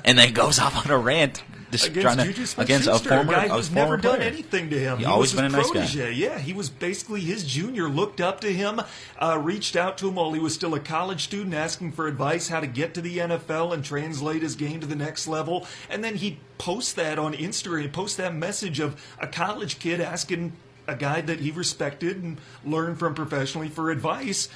and then goes off on a rant, just against trying to against a former, guy a who's former never done player. anything to him. He He, always was been a nice guy. protege. Yeah, he was basically his junior. Looked up to him, uh, reached out to him while he was still a college student, asking for advice how to get to the NFL and translate his game to the next level. And then he posts that on Instagram. He posts that message of a college kid asking a guy that he respected and learned from professionally for advice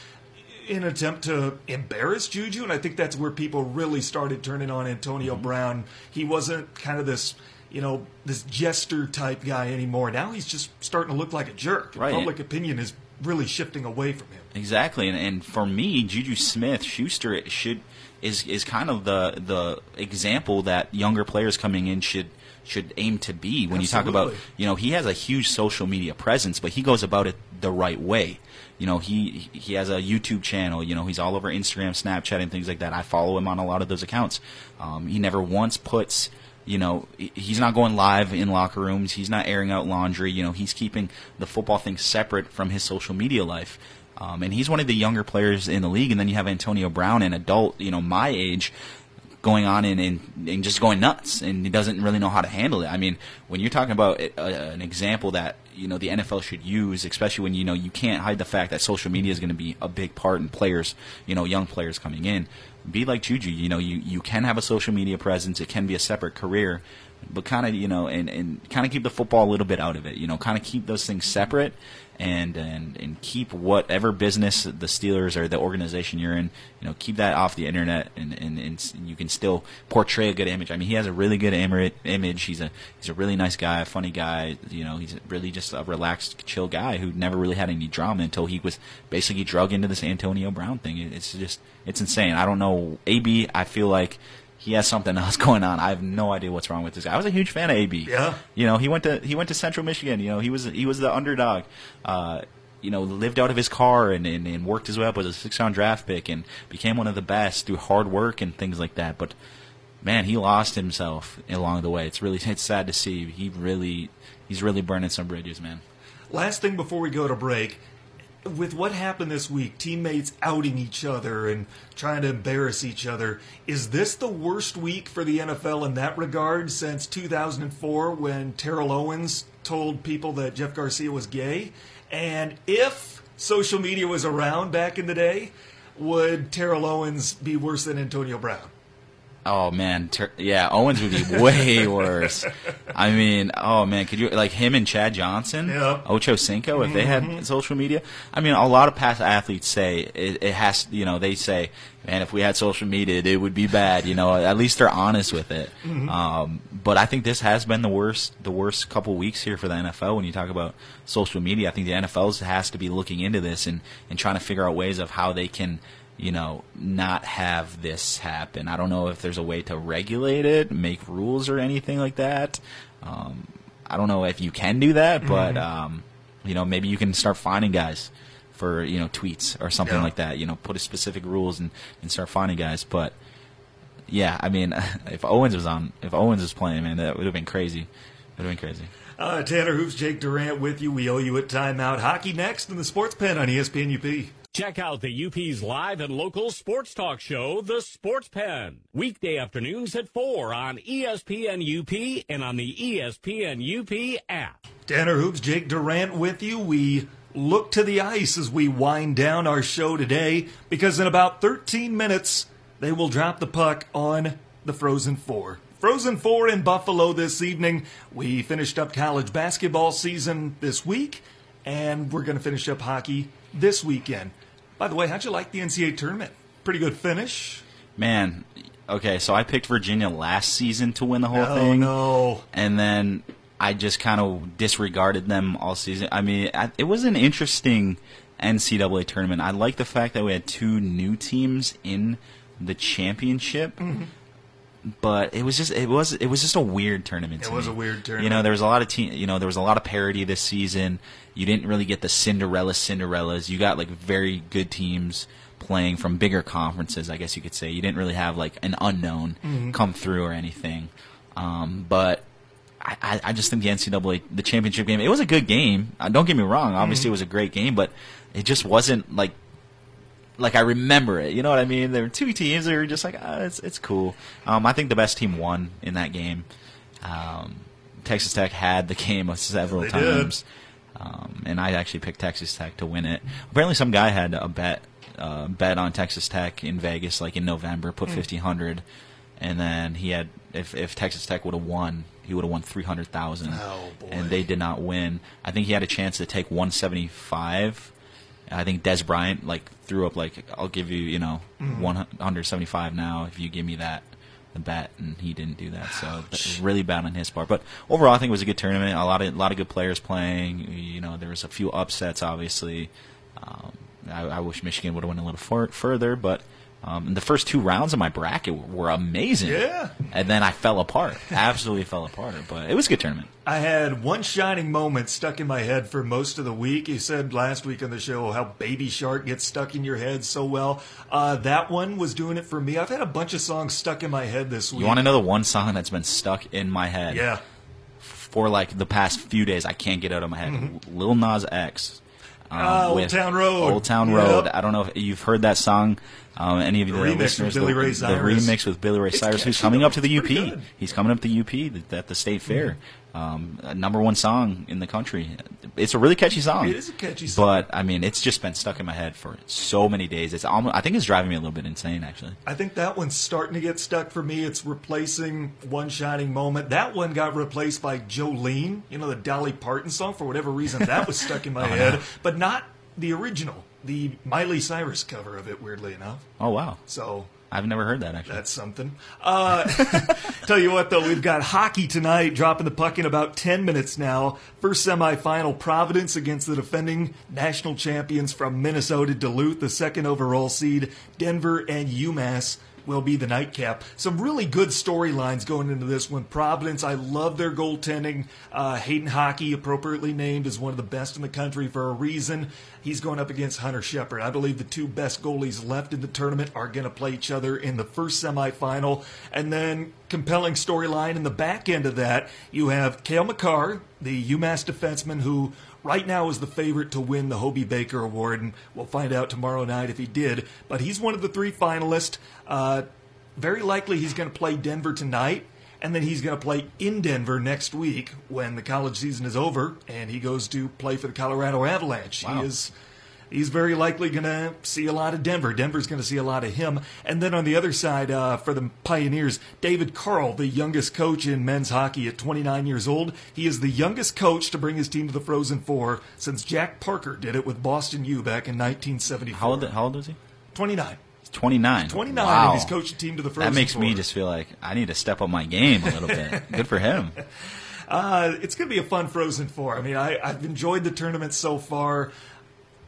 in an attempt to embarrass Juju, and I think that's where people really started turning on Antonio Mm-hmm. Brown. He wasn't kind of this, you know, this jester type guy anymore. Now he's just starting to look like a jerk. Right. Public opinion is really shifting away from him. Exactly, and, and for me, Juju Smith Schuster should is is kind of the the example that younger players coming in should should aim to be. When you talk about, you know, he has a huge social media presence, but he goes about it the right way. You know, he he has a YouTube channel. You know, he's all over Instagram, Snapchat, and things like that. I follow him on a lot of those accounts. Um, he never once puts you know, he's not going live in locker rooms. He's not airing out laundry. You know, he's keeping the football thing separate from his social media life. Um, and he's one of the younger players in the league. And then you have Antonio Brown, an adult, you know, my age, going on and, and, and just going nuts. And he doesn't really know how to handle it. I mean, when you're talking about uh, an example that, you know, the NFL should use, especially when, you know, you can't hide the fact that social media is going to be a big part in players, you know, young players coming in be like Juju. You know, you, you can have a social media presence. It can be a separate career, but kind of you know, and, and kind of keep the football a little bit out of it. You know, kind of keep those things separate, and and and keep whatever business the Steelers or the organization you're in. You know, keep that off the internet, and and, and you can still portray a good image. I mean, he has a really good image. He's a he's a really nice guy, a funny guy. You know, he's really just a relaxed, chill guy who never really had any drama until he was basically drug into this Antonio Brown thing. It's just it's insane. I don't know. AB, I feel like he has something else going on. I have no idea what's wrong with this guy. I was a huge fan of AB. Yeah. You know, he went to he went to Central Michigan. You know, he was he was the underdog. Uh, you know, lived out of his car and, and, and worked his way up as a six round draft pick and became one of the best through hard work and things like that. But man, he lost himself along the way. It's really it's sad to see. He really he's really burning some bridges, man. Last thing before we go to break, with what happened this week, teammates outing each other and trying to embarrass each other, is this the worst week for the NFL in that regard since 2004 when Terrell Owens told people that Jeff Garcia was gay? And if social media was around back in the day, would Terrell Owens be worse than Antonio Brown? Oh man, ter- yeah, Owens would be way worse. I mean, oh man, could you like him and Chad Johnson, Yep. Ocho Cinco, if they had social media? I mean, a lot of past athletes say it, it has. You know, they say, man, if we had social media, it would be bad. You know, at least they're honest with it. Um, but I think this has been the worst, the worst couple weeks here for the NFL. When you talk about social media, I think the NFL has to be looking into this and and trying to figure out ways of how they can you know, not have this happen. I don't know if there's a way to regulate it, make rules or anything like that. Um, I don't know if you can do that, but um, you know, maybe you can start finding guys for you know tweets or something Yeah. like that. You know, put a specific rules and and start finding guys. But yeah, I mean, if Owens was on, if Owens was playing, man, that would have been crazy. It would have been crazy. Uh, Tanner Hoops, Jake Durant with you. We owe you a timeout. Hockey next in the Sports Pen on ESPN UP. Check out the UP's live and local sports talk show, The Sports Pen. Weekday afternoons at 4 on ESPN UP and on the ESPN UP app. Tanner Hoops, Jake Durant with you. We look to the ice as we wind down our show today because in about 13 minutes, they will drop the puck on the Frozen Four. Frozen Four in Buffalo this evening. We finished up college basketball season this week, and we're going to finish up hockey this weekend. By the way, how'd you like the NCAA tournament? Pretty good finish. Man, okay, so I picked Virginia last season to win the whole Oh, thing. no. and then I just kind of disregarded them all season. I mean, it was an interesting NCAA tournament. I like the fact that we had two new teams in the championship. Mm-hmm. But it was just it was it was just a weird tournament. It to was me. a weird tournament. You know, there was a lot of team. You know, there was a lot of parity this season. You didn't really get the Cinderella Cinderellas. You got like very good teams playing from bigger conferences. I guess you could say you didn't really have like an unknown Mm-hmm. come through or anything. Um, but I, I- just think the NCAA the championship game it was a good game. Uh, don't get me wrong. Obviously, it was a great game, but it just wasn't like like I remember it. You know what I mean? There were two teams that were just like, ah, it's it's cool. Um, I think the best team won in that game. Um, Texas Tech had the game several They did. times, um, and I actually picked Texas Tech to win it. Apparently, some guy had a bet uh, bet on Texas Tech in Vegas, like in November, put Hmm. fifteen hundred, and then he had if if Texas Tech would have won, he would have won three hundred thousand. Oh, boy. And they did not win. I think he had a chance to take one seventy five. I think Des Bryant like threw up like I'll give you you know Mm-hmm. one hundred seventy five now if you give me that the bet and he didn't do that. So that was really bad on his part. But overall I think it was a good tournament. A lot of a lot of good players playing. You know there was a few upsets obviously. Um, I, I wish Michigan would have went a little far, further but um, the first two rounds of my bracket were amazing Yeah. and then I fell apart absolutely fell apart but it was a good tournament I had one shining moment stuck in my head for most of the week. You said last week on the show how Baby Shark gets stuck in your head so well. Uh, that one was doing it for me. I've had a bunch of songs stuck in my head this week. you want to know the one song that's been stuck in my head Yeah. for like the past few days. I can't get out of my head. Lil Nas X. Um, Ah, Old Town Road. Old Town Yep. Road. I don't know if you've heard that song. Um, any of you The that are remix listeners, Billy the, the remix with Billy Ray It's Cyrus, who's coming up to the UP. good. He's coming up to the UP at the State Fair. Um, number one song in the country. It's a really catchy song. It is a catchy song. But I mean, it's just been stuck in my head for so many days. It's almost. I think it's driving me a little bit insane, actually. I think that one's starting to get stuck for me. It's replacing One Shining Moment. That one got replaced by Jolene, you know, the Dolly Parton song. For whatever reason, that was stuck in my head, but not the original, the Miley Cyrus cover of it, weirdly enough. Oh wow, So I've never heard that actually. That's something. Uh, tell you what, though, we've got hockey tonight, dropping the puck in about 10 minutes now. First semifinal, Providence against the defending national champions from Minnesota, Duluth, the second overall seed, Denver and UMass. Will be the nightcap. Some really good storylines going into this one. Providence, I love their goaltending. Uh, Hayden Hawkey, appropriately named, is one of the best in the country for a reason. He's going up against Hunter Shepard. I believe the two best goalies left in the tournament are going to play each other in the first semifinal. And then, compelling storyline in the back end of that, you have Cale Makar, the UMass defenseman who right now is the favorite to win the Hobey Baker Award, and we'll find out tomorrow night if he did. But he's one of the three finalists. Uh, very likely he's going to play Denver tonight, and then he's going to play in Denver next week when the college season is over, and he goes to play for the Colorado Avalanche. Wow. He is he's very likely going to see a lot of Denver. Denver's going to see a lot of him. And then on the other side, uh, for the Pioneers, David Carle, the youngest coach in men's hockey at 29 years old. He is the youngest coach to bring his team to the Frozen Four since Jack Parker did it with Boston U back in 1974. How old? How old is he? 29. 29. 29, Wow. and he's coached a team to the Frozen That makes me just feel like I need to step up my game a little bit. Good for him. Uh, it's going to be a fun Frozen Four. I mean, I, I've enjoyed the tournament so far.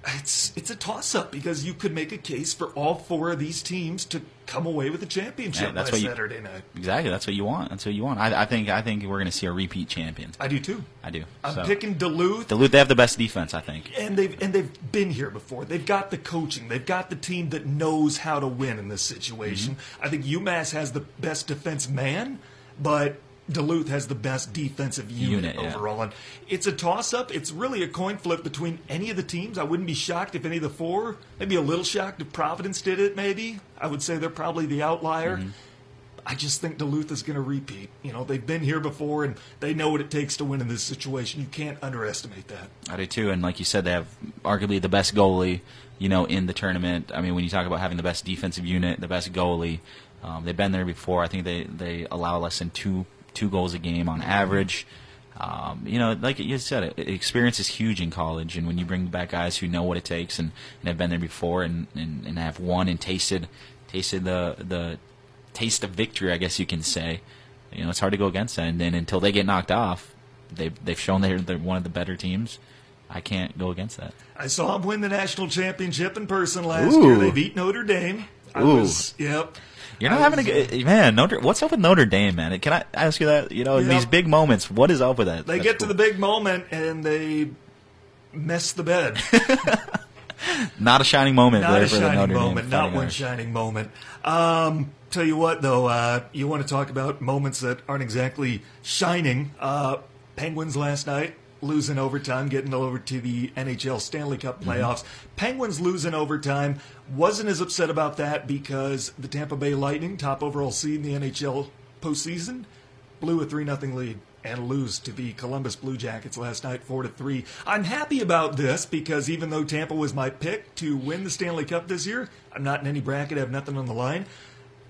It's it's a toss up because you could make a case for all four of these teams to come away with a championship Yeah, that's by what you- Saturday night. Exactly. That's what you want. That's what you want. I, I think. I think we're going to see a repeat champion. I do too. I do. I'm So- picking Duluth. Duluth. They have the best defense. I think. and they've and they've been here before. They've got the coaching. They've got the team that knows how to win in this situation. Mm-hmm. I think UMass has the best defense man, but Duluth has the best defensive unit, Unit, yeah. overall. And it's a toss up. It's really a coin flip between any of the teams. I wouldn't be shocked if any of the four. Maybe a little shocked if Providence did it. Maybe I would say they're probably the outlier. Mm-hmm. I just think Duluth is going to repeat. You know, they've been here before and they know what it takes to win in this situation. You can't underestimate that. I do too. And like you said, they have arguably the best goalie, you know, in the tournament. I mean, when you talk about having the best defensive unit, the best goalie, um, they've been there before. I think they, they allow less than two two goals a game on average. Um, you know, like you said, experience is huge in college, and when you bring back guys who know what it takes and, and have been there before and, and, and have won and tasted tasted the the taste of victory, I guess you can say. You know, it's hard to go against that. And then until they get knocked off, they've they've shown they're they're one of the better teams. I can't go against that. I saw them win the national championship in person last Ooh. year. They beat Notre Dame. I Ooh. was, yep. You're not I having a good man. Notre, what's up with Notre Dame, man? Can I ask you that? You know, these big moments, what is up with that? They That's get to the big moment and they mess the bed. not a shining moment not a shining moment. Not one shining moment. Um, tell you what, though, uh, you want to talk about moments that aren't exactly shining. Uh, Penguins last night losing overtime, getting over to the NHL Stanley Cup Mm-hmm. playoffs. Penguins losing overtime. Wasn't as upset about that because the Tampa Bay Lightning, top overall seed in the NHL postseason, blew a 3 0 lead and lose to the Columbus Blue Jackets last night 4 to 3. I'm happy about this because even though Tampa was my pick to win the Stanley Cup this year, I'm not in any bracket, I have nothing on the line.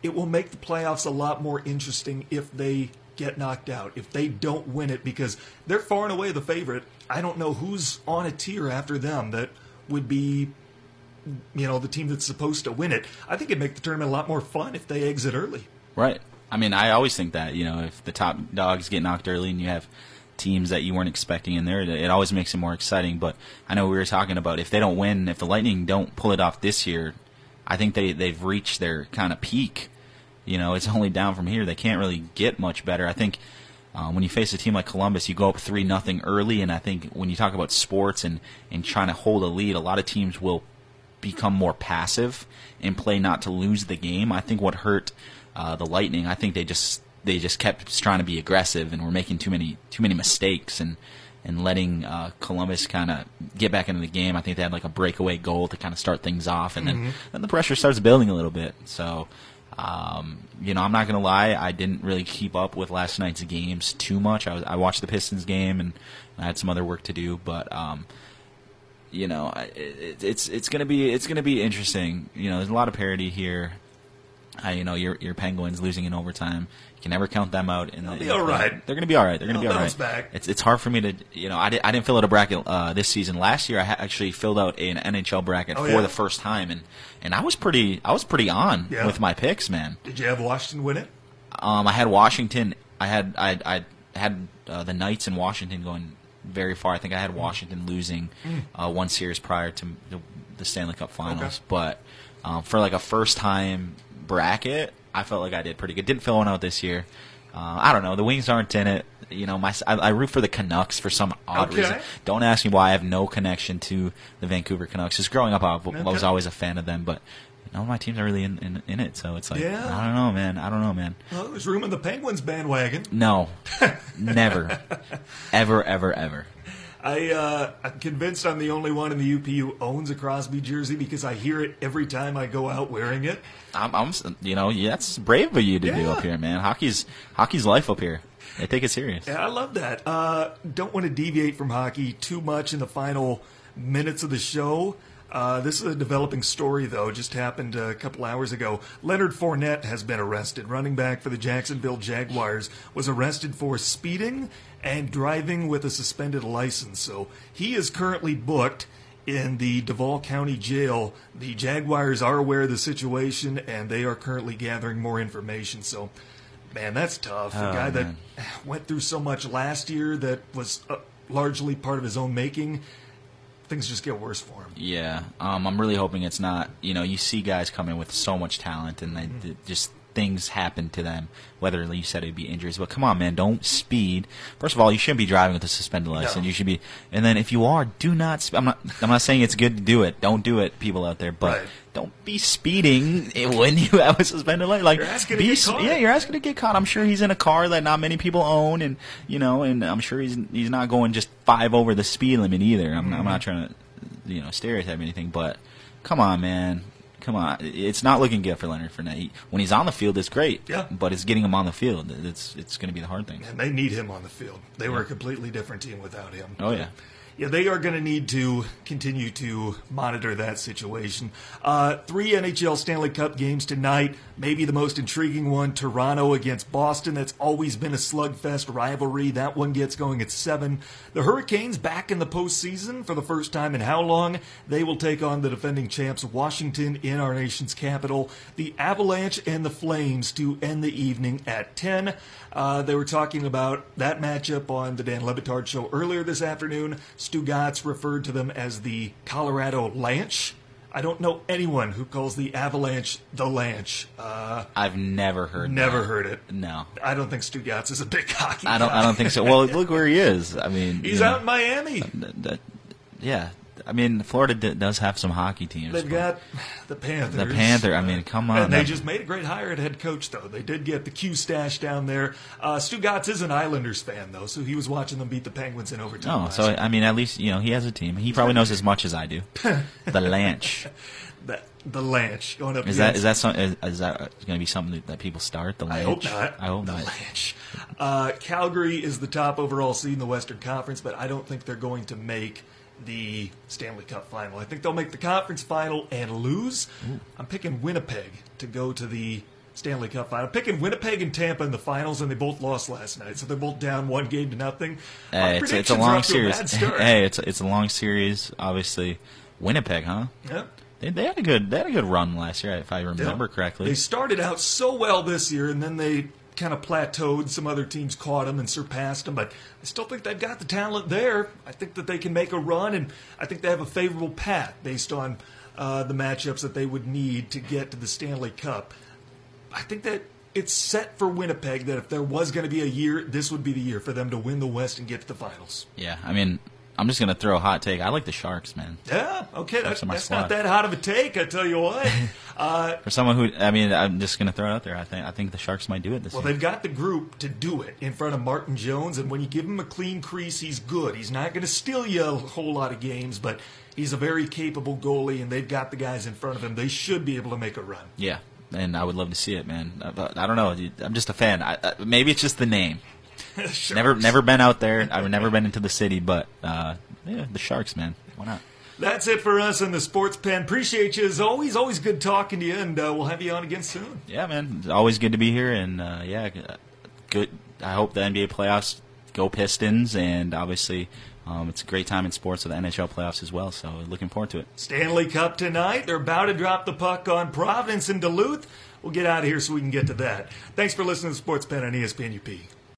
It will make the playoffs a lot more interesting if they get knocked out, if they don't win it because they're far and away the favorite. I don't know who's on a tier after them that would be you know, the team that's supposed to win it. I think it'd make the tournament a lot more fun if they exit early. Right. I mean, I always think that you know, if the top dogs get knocked early and you have teams that you weren't expecting in there, it- always makes it more exciting. But I know we were talking about if they don't win, if the Lightning don't pull it off this year, I think they they've reached their kind of peak. You know, it's only down from here. They can't really get much better. I think um, when you face a team like Columbus, you go up three nothing early, and I think when you talk about sports and and trying to hold a lead, a lot of teams will become more passive and play not to lose the game. I think what hurt uh, the Lightning, I think they just they just kept trying to be aggressive and were making too many too many mistakes and and letting uh, Columbus kind of get back into the game. I think they had like a breakaway goal to kind of start things off, and then then the pressure starts building a little bit. So. Um, you know, I'm not gonna lie. I didn't really keep up with last night's games too much. I was I watched the Pistons game and I had some other work to do, but um, you know, it, it's it's gonna be it's gonna be interesting. You know, there's a lot of parity here. Uh, you know, your your Penguins losing in overtime. You can never count them out. In They'll the, be all play- They're gonna be all right. They're gonna be all right. back. It's it's hard for me to you know I, did, I didn't fill out a bracket uh, this season. Last year I ha- actually filled out an NHL bracket Oh, for yeah? the first time, and and I was pretty I was pretty on Yeah. with my picks, man. Did you have Washington win it? Um, I had Washington. I had I I had uh, the Knights in Washington going very far. I think I had Washington losing uh, one series prior to the, the Stanley Cup Finals. Okay. But um, for like a first time bracket, I felt like I did pretty good. Didn't fill one out this year. Uh, I don't know. The Wings aren't in it. You know, my I, I root for the Canucks for some odd Okay. reason. Don't ask me why. I have no connection to the Vancouver Canucks. Just growing up, I was always a fan of them, but. None of my teams are really in, in, in it, so it's like Yeah. I don't know, man. I don't know, man. Well, there's room in the Penguins bandwagon. No, never, ever, ever, ever. I uh, I'm convinced I'm the only one in the UP who owns a Crosby jersey because I hear it every time I go out wearing it. I'm, I'm you know, yeah, that's brave of you to do up here, man. Hockey's hockey's life up here. They take it serious. Yeah, I love that. Uh, don't want to deviate from hockey too much in the final minutes of the show. Uh, this is a developing story, though. Just happened a couple hours ago. Leonard Fournette has been arrested. Running back for the Jacksonville Jaguars was arrested for speeding and driving with a suspended license. So he is currently booked in the Duval County Jail. The Jaguars are aware of the situation and they are currently gathering more information. So, man, that's tough. A Oh, guy man. that went through so much last year that was uh, largely part of his own making. Things just get worse for him. Yeah, um, I'm really hoping it's not. You know, you see guys come in with so much talent, and they Mm-hmm. d- just things happen to them. Whether you said it'd be injuries, but come on, man, don't speed. First of all, you shouldn't be driving with a suspended license. No. You should be, and then if you are, do not. Sp- I'm not. I'm not saying it's good to do it. Don't do it, people out there. But Right. don't be speeding when you have a suspended license. Like, You're asking to be get caught. Yeah, you're asking to get caught. I'm sure he's in a car that not many people own, and you know, and I'm sure he's he's not going just five over the speed limit either. I'm, I'm mm-hmm. not trying to, you know, stereotype anything, but come on, man, come on. It's not looking good for Leonard Fournette. He, when he's on the field, it's great. Yeah. but it's getting him on the field. It's it's going to be the hard thing. And they need him on the field. They were a completely different team without him. Oh yeah. Yeah, they are going to need to continue to monitor that situation. Uh, three NHL Stanley Cup games tonight. Maybe the most intriguing one Toronto against Boston. That's always been a slugfest rivalry. That one gets going at 7. The Hurricanes back in the postseason for the first time in how long? They will take on the defending champs Washington in our nation's capital. The Avalanche and the Flames to end the evening at 10. Uh, they were talking about that matchup on the Dan Le Batard show earlier this afternoon. Stugotz referred to them as the Colorado Lanch. I don't know anyone who calls the Avalanche the Lanch. Uh, I've never heard. never that. heard it. No, I don't think Stugotz is a big hockey I don't. guy. I don't think so. Well, look where he is. I mean, He's you know, out in Miami. that- that- yeah, I mean, Florida d- does have some hockey teams. They've got the Panthers. The Panther, I mean, come on, And they that- just made a great hire at head coach, though. They did get the Q stash down there. Uh, Stugotz is an Islanders fan, though, so he was watching them beat the Penguins in overtime. Oh, so. I mean, at least you know he has a team. He probably knows as much as I do. the Lanch the, the Lanch going up is that against that some, is, is that going to be something that, that people start? The Lanch. I hope not. I hope the not. Lanch. Uh, Calgary is the top overall seed in the Western Conference, but I don't think they're going to make the Stanley Cup final. I think they'll make the conference final and lose. I'm picking Winnipeg to go to the Stanley Cup final. I'm picking Winnipeg and Tampa in the finals, and they both lost last night, so they're both down one game to nothing. Hey, it's, it's a long to a series. hey, it's it's a long series. Obviously, Winnipeg, huh? Yeah. They, they had a good they had a good run last year, if I remember Yeah. correctly. They started out so well this year, and then they kind of plateaued. Some other teams caught them and surpassed them, but I still think they've got the talent there. I think that they can make a run, and I think they have a favorable path based on uh, the matchups that they would need to get to the Stanley Cup. I think that it's set for Winnipeg that if there was going to be a year, this would be the year for them to win the West and get to the finals. yeah, I mean, I'm just gonna throw a hot take. I like the Sharks, man. Yeah, okay, that's, in that's not that hot of a take, I tell you what. uh, For someone who, I mean, I'm just gonna throw it out there. I think I think the Sharks might do it this Well, year. they've got the group to do it in front of Martin Jones, and when you give him a clean crease, he's good. He's not going to steal you a whole lot of games, but he's a very capable goalie, and they've got the guys in front of him. They should be able to make a run. Yeah, and I would love to see it, man. But I don't know. I'm just a fan. I, uh, maybe it's just the name. Sharks. Never, never been out there. I've never been into the city, but uh, yeah, the Sharks, man. Why not? That's it for us in the Sports Pen. Appreciate you as always. Always good talking to you, and uh, we'll have you on again soon. Yeah, man. It's always good to be here, and uh, yeah, uh, good. I hope the NBA playoffs go Pistons, and obviously, um, it's a great time in sports with the NHL playoffs as well. So looking forward to it. Stanley Cup tonight. They're about to drop the puck on Providence and Duluth. We'll get out of here so we can get to that. Thanks for listening to the Sports Pen on ESPN UP.